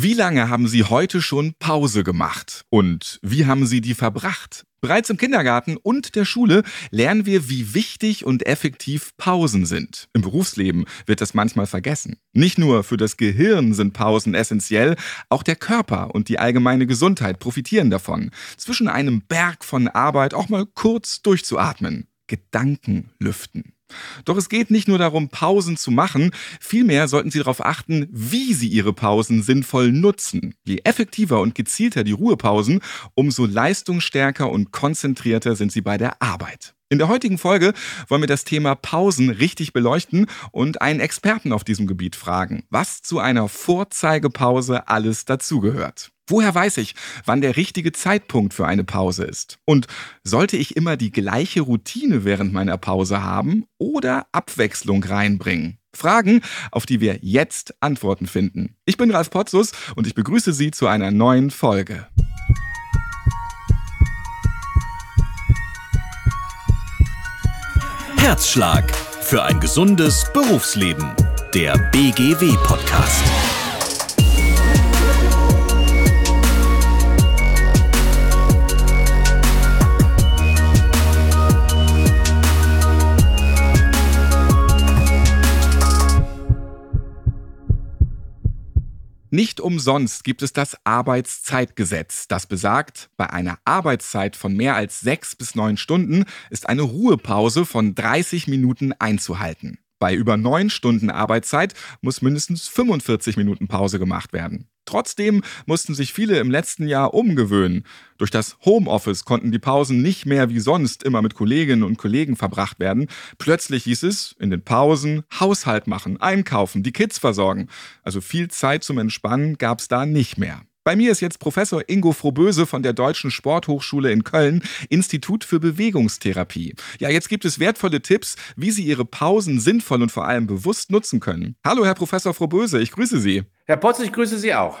Wie lange haben Sie heute schon Pause gemacht? Und wie haben Sie die verbracht? Bereits im Kindergarten und der Schule lernen wir, wie wichtig und effektiv Pausen sind. Im Berufsleben wird das manchmal vergessen. Nicht nur für das Gehirn sind Pausen essentiell, auch der Körper und die allgemeine Gesundheit profitieren davon. Zwischen einem Berg von Arbeit auch mal kurz durchzuatmen. Gedanken lüften. Doch es geht nicht nur darum, Pausen zu machen, vielmehr sollten Sie darauf achten, wie Sie Ihre Pausen sinnvoll nutzen. Je effektiver und gezielter die Ruhepausen, umso leistungsstärker und konzentrierter sind Sie bei der Arbeit. In der heutigen Folge wollen wir das Thema Pausen richtig beleuchten und einen Experten auf diesem Gebiet fragen, was zu einer Vorzeigepause alles dazugehört. Woher weiß ich, wann der richtige Zeitpunkt für eine Pause ist? Und sollte ich immer die gleiche Routine während meiner Pause haben oder Abwechslung reinbringen? Fragen, auf die wir jetzt Antworten finden. Ich bin Ralf Potzus und ich begrüße Sie zu einer neuen Folge. Herzschlag für ein gesundes Berufsleben. Der BGW-Podcast. Nicht umsonst gibt es das Arbeitszeitgesetz, das besagt, bei einer Arbeitszeit von mehr als sechs bis neun Stunden ist eine Ruhepause von 30 Minuten einzuhalten. Bei über neun Stunden Arbeitszeit muss mindestens 45 Minuten Pause gemacht werden. Trotzdem mussten sich viele im letzten Jahr umgewöhnen. Durch das Homeoffice konnten die Pausen nicht mehr wie sonst immer mit Kolleginnen und Kollegen verbracht werden. Plötzlich hieß es, in den Pausen Haushalt machen, einkaufen, die Kids versorgen. Also viel Zeit zum Entspannen gab es da nicht mehr. Bei mir ist jetzt Professor Ingo Frohböse von der Deutschen Sporthochschule in Köln, Institut für Bewegungstherapie. Ja, jetzt gibt es wertvolle Tipps, wie Sie Ihre Pausen sinnvoll und vor allem bewusst nutzen können. Hallo, Herr Professor Frohböse, ich grüße Sie. Herr Potz, ich grüße Sie auch.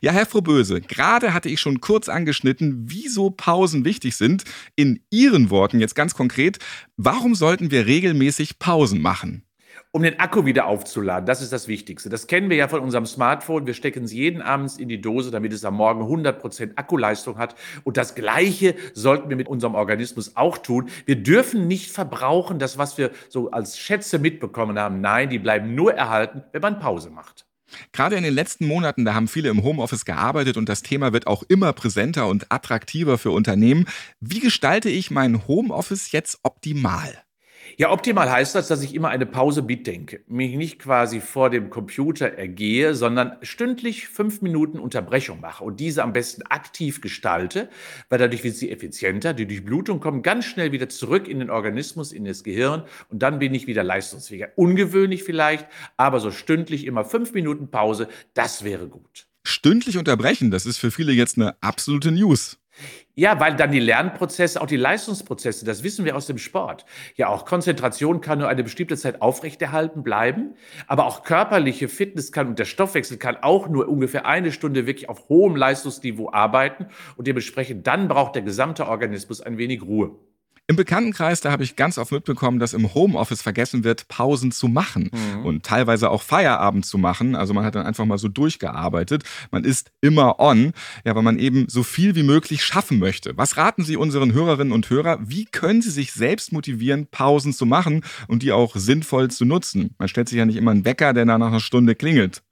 Ja, Herr Frohböse, gerade hatte ich schon kurz angeschnitten, wieso Pausen wichtig sind. In Ihren Worten jetzt ganz konkret, warum sollten wir regelmäßig Pausen machen? Um den Akku wieder aufzuladen. Das ist das Wichtigste. Das kennen wir ja von unserem Smartphone. Wir stecken es jeden Abend in die Dose, damit es am Morgen 100% Akkuleistung hat. Und das Gleiche sollten wir mit unserem Organismus auch tun. Wir dürfen nicht verbrauchen, das, was wir so als Schätze mitbekommen haben. Nein, die bleiben nur erhalten, wenn man Pause macht. Gerade in den letzten Monaten, da haben viele im Homeoffice gearbeitet und das Thema wird auch immer präsenter und attraktiver für Unternehmen. Wie gestalte ich mein Homeoffice jetzt optimal? Ja, optimal heißt das, dass ich immer eine Pause mitdenke, mich nicht quasi vor dem Computer ergehe, sondern stündlich fünf Minuten Unterbrechung mache und diese am besten aktiv gestalte, weil dadurch wird sie effizienter, die Durchblutung kommt ganz schnell wieder zurück in den Organismus, in das Gehirn und dann bin ich wieder leistungsfähiger. Ungewöhnlich vielleicht, aber so stündlich immer fünf Minuten Pause, das wäre gut. Stündlich unterbrechen, das ist für viele jetzt eine absolute News. Ja, weil dann die Lernprozesse, auch die Leistungsprozesse, das wissen wir aus dem Sport. Ja, auch Konzentration kann nur eine bestimmte Zeit aufrechterhalten bleiben, aber auch körperliche Fitness kann und der Stoffwechsel kann auch nur ungefähr eine Stunde wirklich auf hohem Leistungsniveau arbeiten und dementsprechend dann braucht der gesamte Organismus ein wenig Ruhe. Im Bekanntenkreis, da habe ich ganz oft mitbekommen, dass im Homeoffice vergessen wird, Pausen zu machen mhm. und teilweise auch Feierabend zu machen. Also man hat dann einfach mal so durchgearbeitet. Man ist immer on, ja, weil man eben so viel wie möglich schaffen möchte. Was raten Sie unseren Hörerinnen und Hörern? Wie können Sie sich selbst motivieren, Pausen zu machen und die auch sinnvoll zu nutzen? Man stellt sich ja nicht immer einen Wecker, der nach einer Stunde klingelt.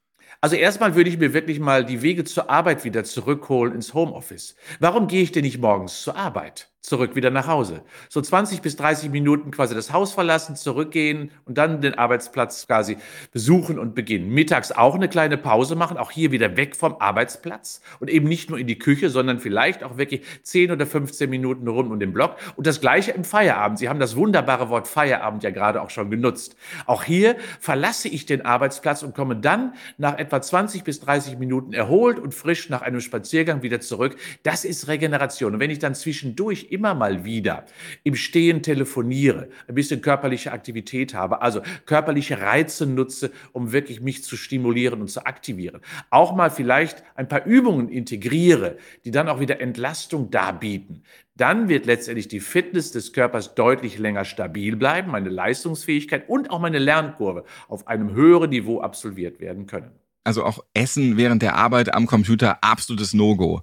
Also erstmal würde ich mir wirklich mal die Wege zur Arbeit wieder zurückholen ins Homeoffice. Warum gehe ich denn nicht morgens zur Arbeit? Zurück wieder nach Hause. So 20 bis 30 Minuten quasi das Haus verlassen, zurückgehen und dann den Arbeitsplatz quasi besuchen und beginnen. Mittags auch eine kleine Pause machen, auch hier wieder weg vom Arbeitsplatz und eben nicht nur in die Küche, sondern vielleicht auch wirklich 10 oder 15 Minuten rund um den Block. Und das gleiche im Feierabend. Sie haben das wunderbare Wort Feierabend ja gerade auch schon genutzt. Auch hier verlasse ich den Arbeitsplatz und komme dann nach etwa 20 bis 30 Minuten erholt und frisch nach einem Spaziergang wieder zurück. Das ist Regeneration. Und wenn ich dann zwischendurch immer mal wieder im Stehen telefoniere, ein bisschen körperliche Aktivität habe, also körperliche Reize nutze, um wirklich mich zu stimulieren und zu aktivieren. Auch mal vielleicht ein paar Übungen integriere, die dann auch wieder Entlastung darbieten. Dann wird letztendlich die Fitness des Körpers deutlich länger stabil bleiben, meine Leistungsfähigkeit und auch meine Lernkurve auf einem höheren Niveau absolviert werden können. Also auch Essen während der Arbeit am Computer absolutes No-Go.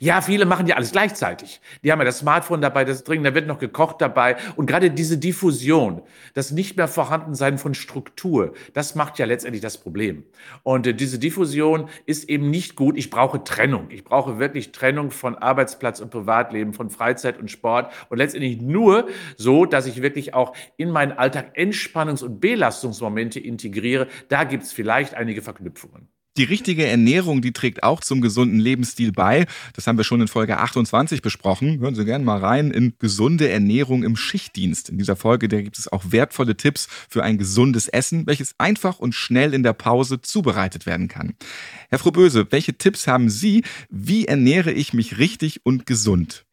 Ja, viele machen ja alles gleichzeitig. Die haben ja das Smartphone dabei, das Trinken, da wird noch gekocht dabei. Und gerade diese Diffusion, das nicht mehr Vorhandensein von Struktur, das macht ja letztendlich das Problem. Und äh, diese Diffusion ist eben nicht gut. Ich brauche Trennung. Ich brauche wirklich Trennung von Arbeitsplatz und Privatleben, von Freizeit und Sport. Und letztendlich nur so, dass ich wirklich auch in meinen Alltag Entspannungs- und Belastungsmomente integriere. Da gibt es vielleicht einige Verknüpfungen. Die richtige Ernährung, die trägt auch zum gesunden Lebensstil bei. Das haben wir schon in Folge 28 besprochen. Hören Sie gerne mal rein in gesunde Ernährung im Schichtdienst. In dieser Folge, da gibt es auch wertvolle Tipps für ein gesundes Essen, welches einfach und schnell in der Pause zubereitet werden kann. Herr Froböse, welche Tipps haben Sie? Wie ernähre ich mich richtig und gesund?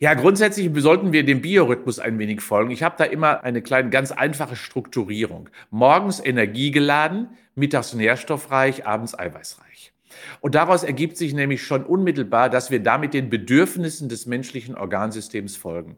Ja, grundsätzlich sollten wir dem Biorhythmus ein wenig folgen. Ich habe da immer eine kleine, ganz einfache Strukturierung. Morgens energiegeladen, mittags nährstoffreich, abends eiweißreich. Und daraus ergibt sich nämlich schon unmittelbar, dass wir damit den Bedürfnissen des menschlichen Organsystems folgen.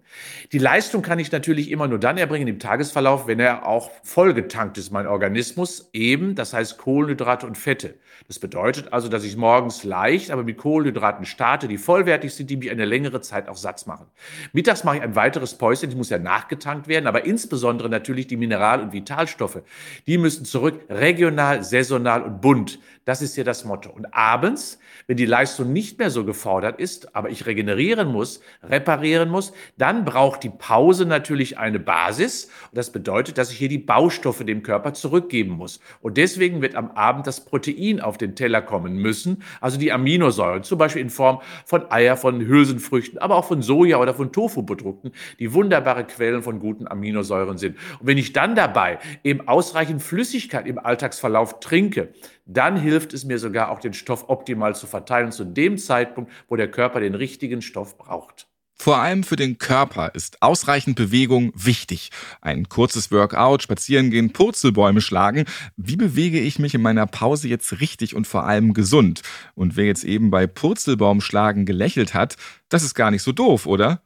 Die Leistung kann ich natürlich immer nur dann erbringen im Tagesverlauf, wenn er auch vollgetankt ist, mein Organismus, eben, das heißt Kohlenhydrate und Fette. Das bedeutet also, dass ich morgens leicht, aber mit Kohlenhydraten starte, die vollwertig sind, die mich eine längere Zeit auch satt machen. Mittags mache ich ein weiteres Päuschen, die muss ja nachgetankt werden, aber insbesondere natürlich die Mineral- und Vitalstoffe. Die müssen zurück, regional, saisonal und bunt. Das ist hier das Motto. Und abends, wenn die Leistung nicht mehr so gefordert ist, aber ich regenerieren muss, reparieren muss, dann braucht die Pause natürlich eine Basis. Und das bedeutet, dass ich hier die Baustoffe dem Körper zurückgeben muss. Und deswegen wird am Abend das Protein auf den Teller kommen müssen, also die Aminosäuren, zum Beispiel in Form von Eier, von Hülsenfrüchten, aber auch von Soja oder von Tofu-Produkten, die wunderbare Quellen von guten Aminosäuren sind. Und wenn ich dann dabei eben ausreichend Flüssigkeit im Alltagsverlauf trinke, dann hilft es mir sogar auch den Stoff optimal zu verteilen zu dem Zeitpunkt, wo der Körper den richtigen Stoff braucht. Vor allem für den Körper ist ausreichend Bewegung wichtig. Ein kurzes Workout, spazieren gehen, Purzelbäume schlagen. Wie bewege ich mich in meiner Pause jetzt richtig und vor allem gesund? Und wer jetzt eben bei Purzelbaumschlagen gelächelt hat, das ist gar nicht so doof, oder?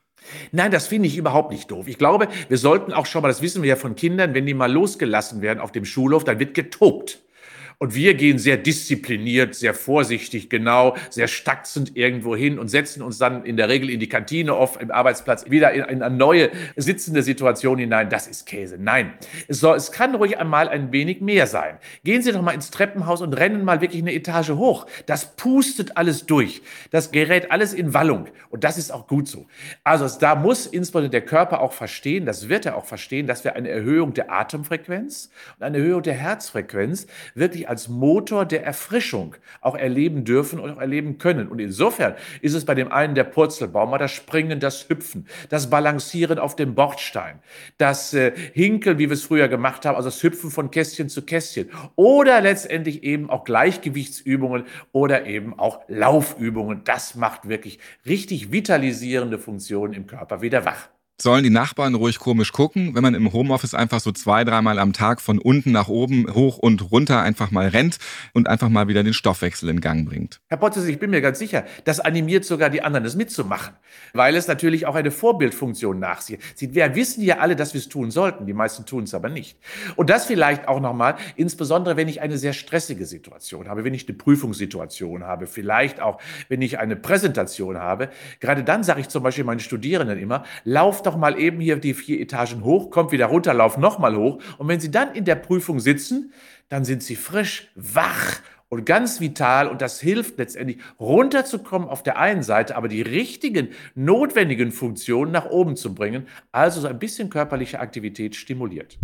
Nein, das finde ich überhaupt nicht doof. Ich glaube, wir sollten auch schon mal, das wissen wir ja von Kindern, wenn die mal losgelassen werden auf dem Schulhof, dann wird getobt. Und wir gehen sehr diszipliniert, sehr vorsichtig, genau, sehr stackzend irgendwo hin und setzen uns dann in der Regel in die Kantine oft im Arbeitsplatz wieder in, in eine neue sitzende Situation hinein. Das ist Käse. Nein. Es, es kann ruhig einmal ein wenig mehr sein. Gehen Sie doch mal ins Treppenhaus und rennen mal wirklich eine Etage hoch. Das pustet alles durch. Das gerät alles in Wallung. Und das ist auch gut so. Also da muss insbesondere der Körper auch verstehen, das wird er auch verstehen, dass wir eine Erhöhung der Atemfrequenz und eine Erhöhung der Herzfrequenz wirklich Motor der Erfrischung auch erleben dürfen und auch erleben können. Und insofern ist es bei dem einen der Purzelbaum mal das Springen, das Hüpfen, das Balancieren auf dem Bordstein, das äh, Hinkeln, wie wir es früher gemacht haben, also das Hüpfen von Kästchen zu Kästchen oder letztendlich eben auch Gleichgewichtsübungen oder eben auch Laufübungen. Das macht wirklich richtig vitalisierende Funktionen im Körper wieder wach sollen die Nachbarn ruhig komisch gucken, wenn man im Homeoffice einfach so zwei, dreimal am Tag von unten nach oben, hoch und runter einfach mal rennt und einfach mal wieder den Stoffwechsel in Gang bringt. Herr Potzes, ich bin mir ganz sicher, das animiert sogar die anderen, das mitzumachen, weil es natürlich auch eine Vorbildfunktion nachsieht. Wir wissen ja alle, dass wir es tun sollten, die meisten tun es aber nicht. Und das vielleicht auch nochmal, insbesondere wenn ich eine sehr stressige Situation habe, wenn ich eine Prüfungssituation habe, vielleicht auch, wenn ich eine Präsentation habe. Gerade dann sage ich zum Beispiel meinen Studierenden immer, lauf doch mal eben hier die vier Etagen hoch, kommt wieder runter, lauft nochmal hoch. Und wenn Sie dann in der Prüfung sitzen, dann sind Sie frisch, wach und ganz vital und das hilft letztendlich runterzukommen auf der einen Seite, aber die richtigen, notwendigen Funktionen nach oben zu bringen, also so ein bisschen körperliche Aktivität stimuliert.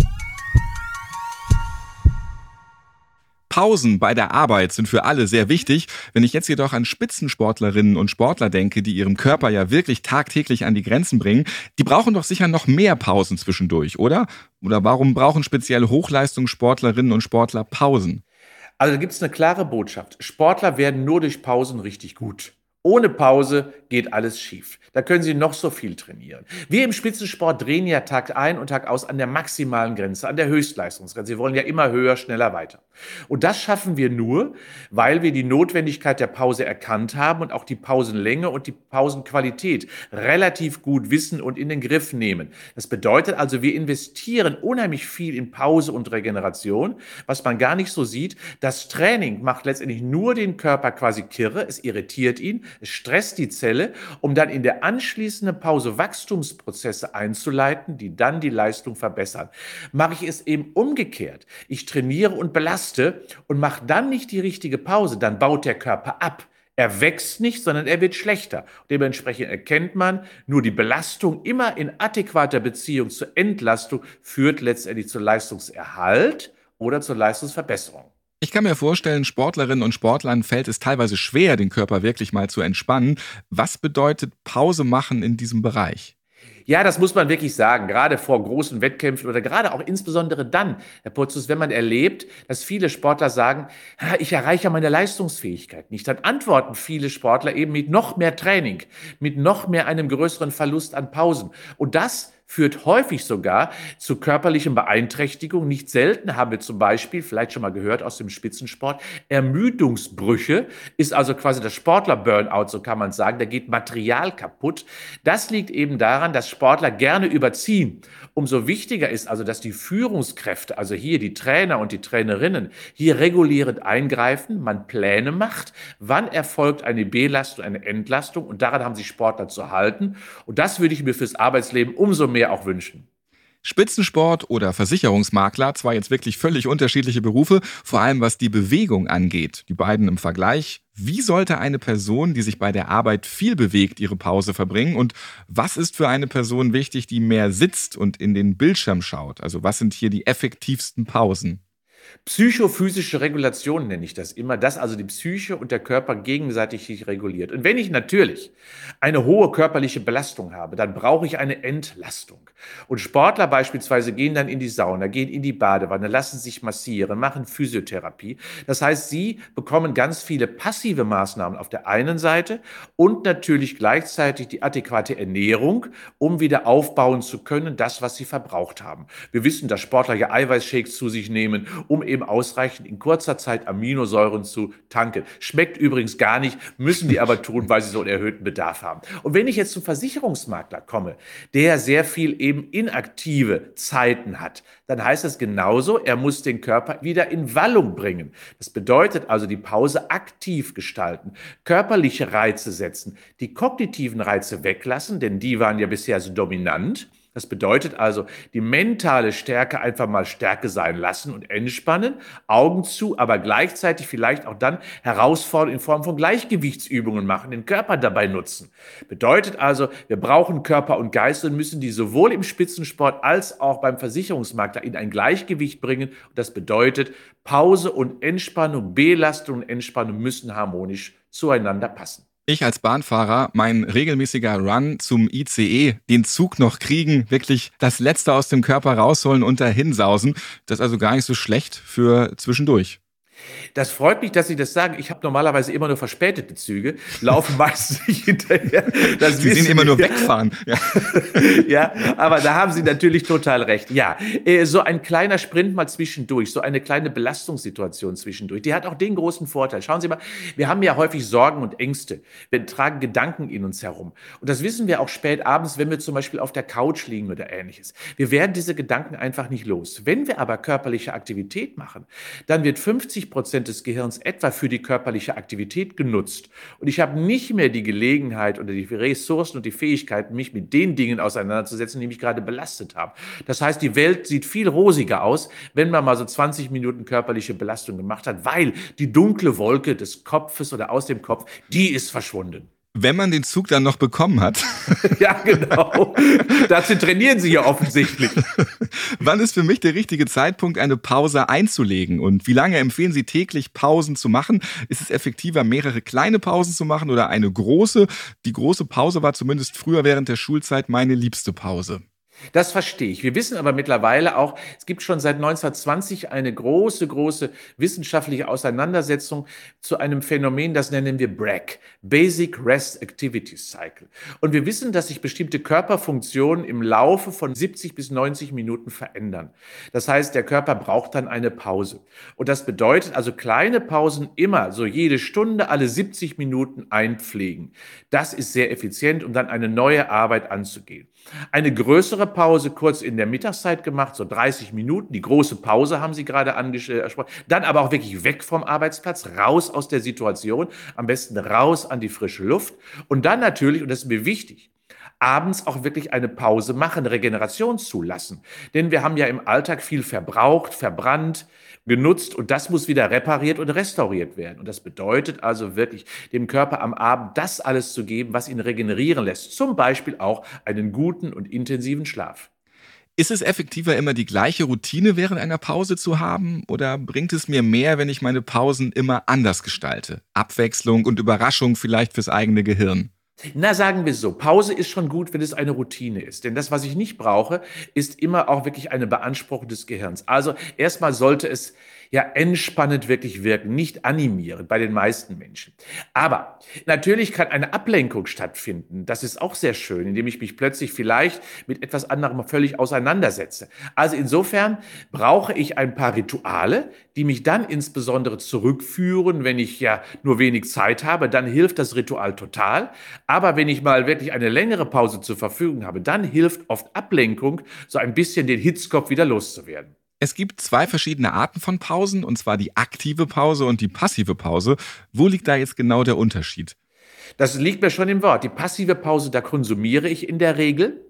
Pausen bei der Arbeit sind für alle sehr wichtig. Wenn ich jetzt jedoch an Spitzensportlerinnen und Sportler denke, die ihrem Körper ja wirklich tagtäglich an die Grenzen bringen, die brauchen doch sicher noch mehr Pausen zwischendurch, oder? Oder warum brauchen speziell Hochleistungssportlerinnen und Sportler Pausen? Also da gibt es eine klare Botschaft. Sportler werden nur durch Pausen richtig gut. Ohne Pause geht alles schief. Da können Sie noch so viel trainieren. Wir im Spitzensport drehen ja Tag ein und Tag aus an der maximalen Grenze, an der Höchstleistungsgrenze. Wir wollen ja immer höher, schneller, weiter. Und das schaffen wir nur, weil wir die Notwendigkeit der Pause erkannt haben und auch die Pausenlänge und die Pausenqualität relativ gut wissen und in den Griff nehmen. Das bedeutet also, wir investieren unheimlich viel in Pause und Regeneration, was man gar nicht so sieht. Das Training macht letztendlich nur den Körper quasi kirre, es irritiert ihn, es stresst die Zelle, um dann in der anschließenden Pause Wachstumsprozesse einzuleiten, die dann die Leistung verbessern. Mache ich es eben umgekehrt. Ich trainiere und belaste und mache dann nicht die richtige Pause, dann baut der Körper ab. Er wächst nicht, sondern er wird schlechter. Dementsprechend erkennt man, nur die Belastung immer in adäquater Beziehung zur Entlastung führt letztendlich zu Leistungserhalt oder zur Leistungsverbesserung. Ich kann mir vorstellen, Sportlerinnen und Sportlern fällt es teilweise schwer, den Körper wirklich mal zu entspannen. Was bedeutet Pause machen in diesem Bereich? Ja, das muss man wirklich sagen, gerade vor großen Wettkämpfen oder gerade auch insbesondere dann, Herr Potzus, wenn man erlebt, dass viele Sportler sagen, ich erreiche meine Leistungsfähigkeit nicht, dann antworten viele Sportler eben mit noch mehr Training, mit noch mehr einem größeren Verlust an Pausen. Und das führt häufig sogar zu körperlichen Beeinträchtigungen. Nicht selten haben wir zum Beispiel, vielleicht schon mal gehört aus dem Spitzensport, Ermüdungsbrüche, ist also quasi das Sportler-Burnout, so kann man sagen. Da geht Material kaputt. Das liegt eben daran, dass Sportler gerne überziehen. Umso wichtiger ist also, dass die Führungskräfte, also hier die Trainer und die Trainerinnen, hier regulierend eingreifen, man Pläne macht, wann erfolgt eine Belastung, eine Entlastung und daran haben sich Sportler zu halten. Und das würde ich mir fürs Arbeitsleben umso mehr mehr auch wünschen. Spitzensport oder Versicherungsmakler, zwar jetzt wirklich völlig unterschiedliche Berufe, vor allem was die Bewegung angeht, die beiden im Vergleich. Wie sollte eine Person, die sich bei der Arbeit viel bewegt, ihre Pause verbringen? Und was ist für eine Person wichtig, die mehr sitzt und in den Bildschirm schaut? Also was sind hier die effektivsten Pausen? Psychophysische Regulation nenne ich das immer, dass also die Psyche und der Körper gegenseitig sich reguliert. Und wenn ich natürlich eine hohe körperliche Belastung habe, dann brauche ich eine Entlastung. Und Sportler beispielsweise gehen dann in die Sauna, gehen in die Badewanne, lassen sich massieren, machen Physiotherapie. Das heißt, sie bekommen ganz viele passive Maßnahmen auf der einen Seite und natürlich gleichzeitig die adäquate Ernährung, um wieder aufbauen zu können, das, was sie verbraucht haben. Wir wissen, dass Sportler ja Eiweißshakes zu sich nehmen, um eben ausreichend in kurzer Zeit Aminosäuren zu tanken. Schmeckt übrigens gar nicht, müssen die aber tun, weil sie so einen erhöhten Bedarf haben. Und wenn ich jetzt zum Versicherungsmakler komme, der sehr viel eben inaktive Zeiten hat, dann heißt das genauso, er muss den Körper wieder in Wallung bringen. Das bedeutet also die Pause aktiv gestalten, körperliche Reize setzen, die kognitiven Reize weglassen, denn die waren ja bisher so dominant das bedeutet also, die mentale Stärke einfach mal Stärke sein lassen und entspannen, Augen zu, aber gleichzeitig vielleicht auch dann herausfordern in Form von Gleichgewichtsübungen machen, den Körper dabei nutzen. Bedeutet also, wir brauchen Körper und Geist und müssen die sowohl im Spitzensport als auch beim Versicherungsmarkt in ein Gleichgewicht bringen. Und das bedeutet, Pause und Entspannung, Belastung und Entspannung müssen harmonisch zueinander passen ich als Bahnfahrer, mein regelmäßiger Run zum ICE, den Zug noch kriegen, wirklich das Letzte aus dem Körper rausholen und dahin sausen. Das ist also gar nicht so schlecht für zwischendurch. Das freut mich, dass Sie das sagen. Ich habe normalerweise immer nur verspätete Züge, laufen meistens nicht hinterher. Das Sie sehen immer nur wegfahren. Ja. ja, aber da haben Sie natürlich total recht. Ja, äh, so ein kleiner Sprint mal zwischendurch, so eine kleine Belastungssituation zwischendurch, die hat auch den großen Vorteil. Schauen Sie mal, wir haben ja häufig Sorgen und Ängste. Wir tragen Gedanken in uns herum. Und das wissen wir auch spät abends, wenn wir zum Beispiel auf der Couch liegen oder ähnliches. Wir werden diese Gedanken einfach nicht los. Wenn wir aber körperliche Aktivität machen, dann wird 50 Prozent des Gehirns etwa für die körperliche Aktivität genutzt. Und ich habe nicht mehr die Gelegenheit oder die Ressourcen und die Fähigkeit, mich mit den Dingen auseinanderzusetzen, die mich gerade belastet haben. Das heißt, die Welt sieht viel rosiger aus, wenn man mal so 20 Minuten körperliche Belastung gemacht hat, weil die dunkle Wolke des Kopfes oder aus dem Kopf, die ist verschwunden. Wenn man den Zug dann noch bekommen hat. ja, genau. Dazu trainieren Sie ja offensichtlich. Wann ist für mich der richtige Zeitpunkt, eine Pause einzulegen? Und wie lange empfehlen Sie täglich Pausen zu machen? Ist es effektiver, mehrere kleine Pausen zu machen oder eine große? Die große Pause war zumindest früher während der Schulzeit meine liebste Pause. Das verstehe ich. Wir wissen aber mittlerweile auch, es gibt schon seit 1920 eine große, große wissenschaftliche Auseinandersetzung zu einem Phänomen, das nennen wir BRAC, Basic Rest Activity Cycle. Und wir wissen, dass sich bestimmte Körperfunktionen im Laufe von 70 bis 90 Minuten verändern. Das heißt, der Körper braucht dann eine Pause. Und das bedeutet also kleine Pausen immer, so jede Stunde, alle 70 Minuten einpflegen. Das ist sehr effizient, um dann eine neue Arbeit anzugehen. Eine größere Pause kurz in der Mittagszeit gemacht, so 30 Minuten. Die große Pause haben Sie gerade angesprochen. Dann aber auch wirklich weg vom Arbeitsplatz, raus aus der Situation, am besten raus an die frische Luft. Und dann natürlich, und das ist mir wichtig, abends auch wirklich eine Pause machen, Regeneration zulassen. Denn wir haben ja im Alltag viel verbraucht, verbrannt, genutzt und das muss wieder repariert und restauriert werden. Und das bedeutet also wirklich, dem Körper am Abend das alles zu geben, was ihn regenerieren lässt. Zum Beispiel auch einen guten und intensiven Schlaf. Ist es effektiver, immer die gleiche Routine während einer Pause zu haben? Oder bringt es mir mehr, wenn ich meine Pausen immer anders gestalte? Abwechslung und Überraschung vielleicht fürs eigene Gehirn? Na, sagen wir so, Pause ist schon gut, wenn es eine Routine ist. Denn das, was ich nicht brauche, ist immer auch wirklich eine Beanspruchung des Gehirns. Also erstmal sollte es ja entspannend wirklich wirken, nicht animierend bei den meisten Menschen. Aber natürlich kann eine Ablenkung stattfinden. Das ist auch sehr schön, indem ich mich plötzlich vielleicht mit etwas anderem völlig auseinandersetze. Also insofern brauche ich ein paar Rituale, die mich dann insbesondere zurückführen, wenn ich ja nur wenig Zeit habe, dann hilft das Ritual total. Aber wenn ich mal wirklich eine längere Pause zur Verfügung habe, dann hilft oft Ablenkung, so ein bisschen den Hitzkopf wieder loszuwerden. Es gibt zwei verschiedene Arten von Pausen, und zwar die aktive Pause und die passive Pause. Wo liegt da jetzt genau der Unterschied? Das liegt mir schon im Wort. Die passive Pause, da konsumiere ich in der Regel.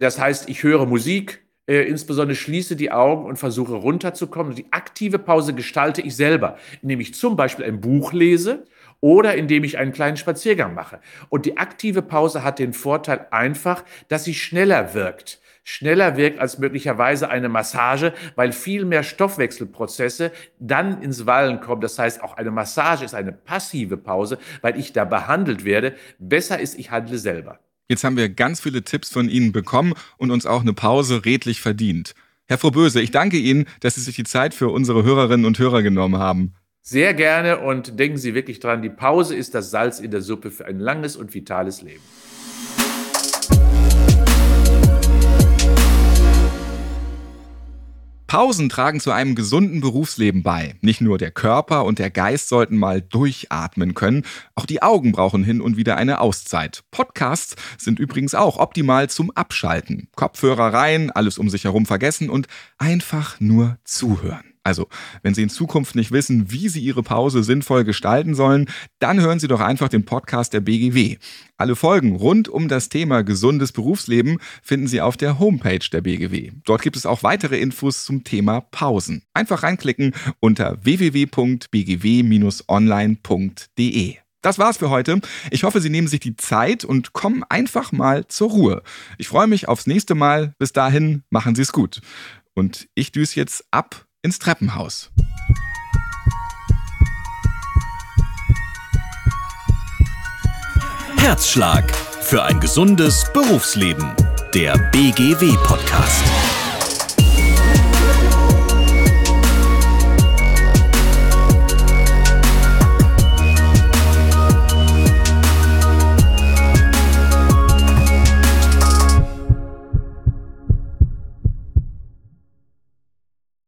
Das heißt, ich höre Musik, äh, insbesondere schließe die Augen und versuche runterzukommen. Die aktive Pause gestalte ich selber, indem ich zum Beispiel ein Buch lese oder indem ich einen kleinen Spaziergang mache. Und die aktive Pause hat den Vorteil einfach, dass sie schneller wirkt schneller wirkt als möglicherweise eine Massage, weil viel mehr Stoffwechselprozesse dann ins Wallen kommen. Das heißt, auch eine Massage ist eine passive Pause, weil ich da behandelt werde. Besser ist, ich handle selber. Jetzt haben wir ganz viele Tipps von Ihnen bekommen und uns auch eine Pause redlich verdient. Herr Frohböse, ich danke Ihnen, dass Sie sich die Zeit für unsere Hörerinnen und Hörer genommen haben. Sehr gerne und denken Sie wirklich dran, die Pause ist das Salz in der Suppe für ein langes und vitales Leben. Pausen tragen zu einem gesunden Berufsleben bei. Nicht nur der Körper und der Geist sollten mal durchatmen können, auch die Augen brauchen hin und wieder eine Auszeit. Podcasts sind übrigens auch optimal zum Abschalten. Kopfhörer rein, alles um sich herum vergessen und einfach nur zuhören. Also, wenn Sie in Zukunft nicht wissen, wie Sie Ihre Pause sinnvoll gestalten sollen, dann hören Sie doch einfach den Podcast der BGW. Alle Folgen rund um das Thema gesundes Berufsleben finden Sie auf der Homepage der BGW. Dort gibt es auch weitere Infos zum Thema Pausen. Einfach reinklicken unter www.bgw-online.de. Das war's für heute. Ich hoffe, Sie nehmen sich die Zeit und kommen einfach mal zur Ruhe. Ich freue mich aufs nächste Mal. Bis dahin, machen Sie es gut. Und ich düse jetzt ab ins Treppenhaus. Herzschlag für ein gesundes Berufsleben. Der BGW-Podcast.